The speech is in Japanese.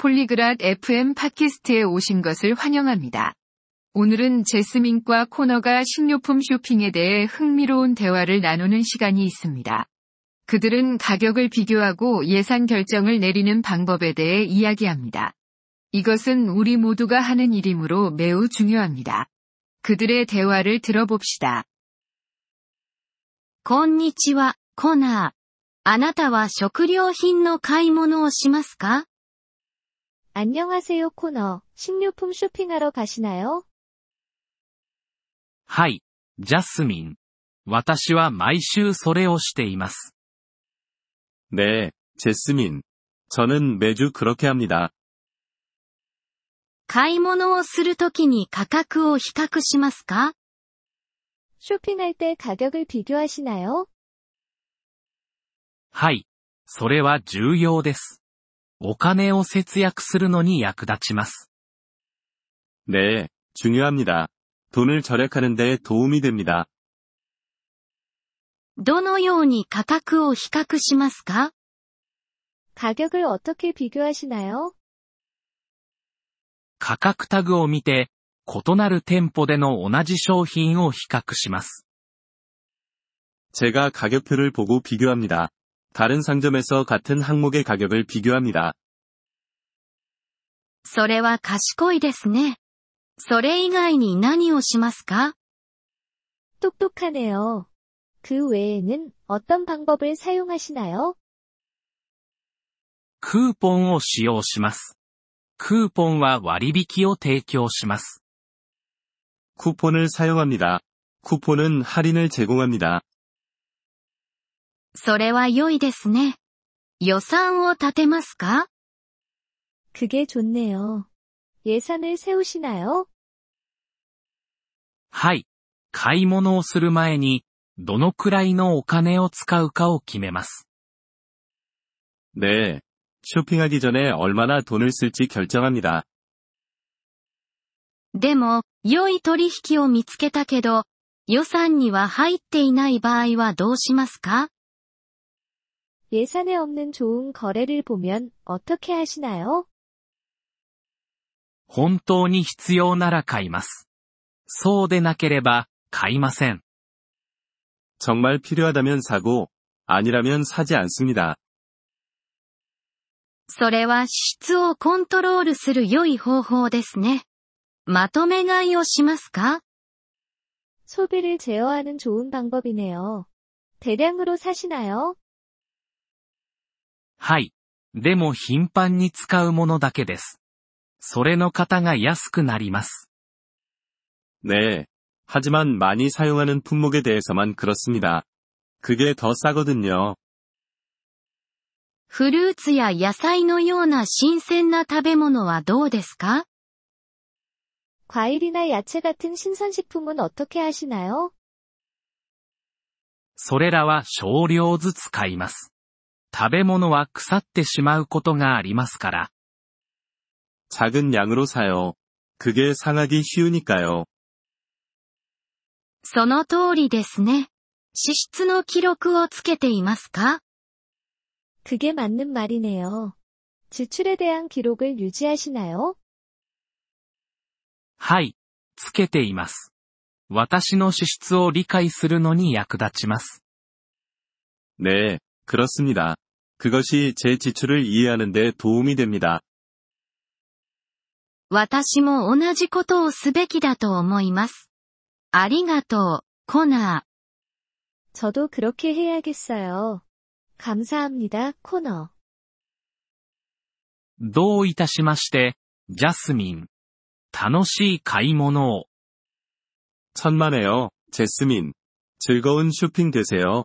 폴리그랏 FM 팟캐스트에 오신 것을 환영합니다. 오늘은 제스민과 코너가 식료품 쇼핑에 대해 흥미로운 대화를 나누는 시간이 있습니다. 그들은 가격을 비교하고 예산 결정을 내리는 방법에 대해 이야기합니다. 이것은 우리 모두가 하는 일이므로 매우 중요합니다. 그들의 대화를 들어봅시다. こんにちは、コナー。あなたは食料品の買い物をしますか 안녕하세요 코너. 식료품 쇼핑하러 가시나요? はい、ジャスミン。私は毎週それをしています。 네, 제스민. 저는 매주 그렇게 합니다. 買い物をするときに価格を比較しますか 쇼핑할 때 가격을 비교하시나요? はい、それは重要です。 お金を節約するのに役立ちます。 네, 중요합니다. 돈을 절약하는 데 도움이 됩니다. どのように価格を比較しますか 가격을 어떻게 비교하시나요? 価格タグを見て、異なる店舗での同じ商品を比較します。 제가 가격표를 보고 비교합니다. 다른 상점에서 같은 항목의 가격을 비교합니다. それは賢いですね。それ以外に何をしますか 똑똑하네요. 그 외에는 어떤 방법을 사용하시나요? クーポンを使用します。クーポンは割引を提供します。 쿠폰을 사용합니다. 쿠폰은 할인을 제공합니다. それは良いですね。予算を立てますか 그게 좋네요. 예산을 세우시나요? はい。買い物をする前に、どのくらいのお金を使うかを決めます。 네. 쇼핑하기 전에 얼마나 돈을 쓸지 결정합니다. でも、良い取引を見つけたけど、予算には入っていない場合はどうしますか 예산에 없는 좋은 거래를 보면 어떻게 하시나요? 本当に必要なら買います。そうでなければ、買いません。 정말 필요하다면 사고, 아니라면 사지 않습니다. それは支出をコントロールする良い方法ですね。まとめ買いをしますか 소비를 제어하는 좋은 방법이네요. 대량으로 사시나요? はい。でも頻繁に使うものだけです。それの方が安くなります。 네. 하지만 많이 사용하는 품목에 대해서만 그렇습니다. 그게 더 싸거든요. フルーツや野菜のような新鮮な食べ物はどうですか 과일이나 야채 같은 신선식품은 어떻게 하시나요? それらは少量ずつ買います。 食べ物は腐ってしまうことがありますから。 작은 양으로 사요. 그게 상하기 쉬우니까요. その通りですね。支出の記録をつけていますか 그게 맞는 말이네요. 지출에 대한 기록을 유지하시나요? はい。つけています。私の支出を理解するのに役立ちます。 네, 그렇습니다. 그것이 제 지출을 이해하는 데 도움이 됩니다. 私も同じことをすべきだと思います。ありがとう、コナ 저도 그렇게 해야겠어요. 감사합니다, 코너. どういたしまして、ジャスミン。楽しい買い物を。 천만에요, 제스민. 즐거운 쇼핑 되세요.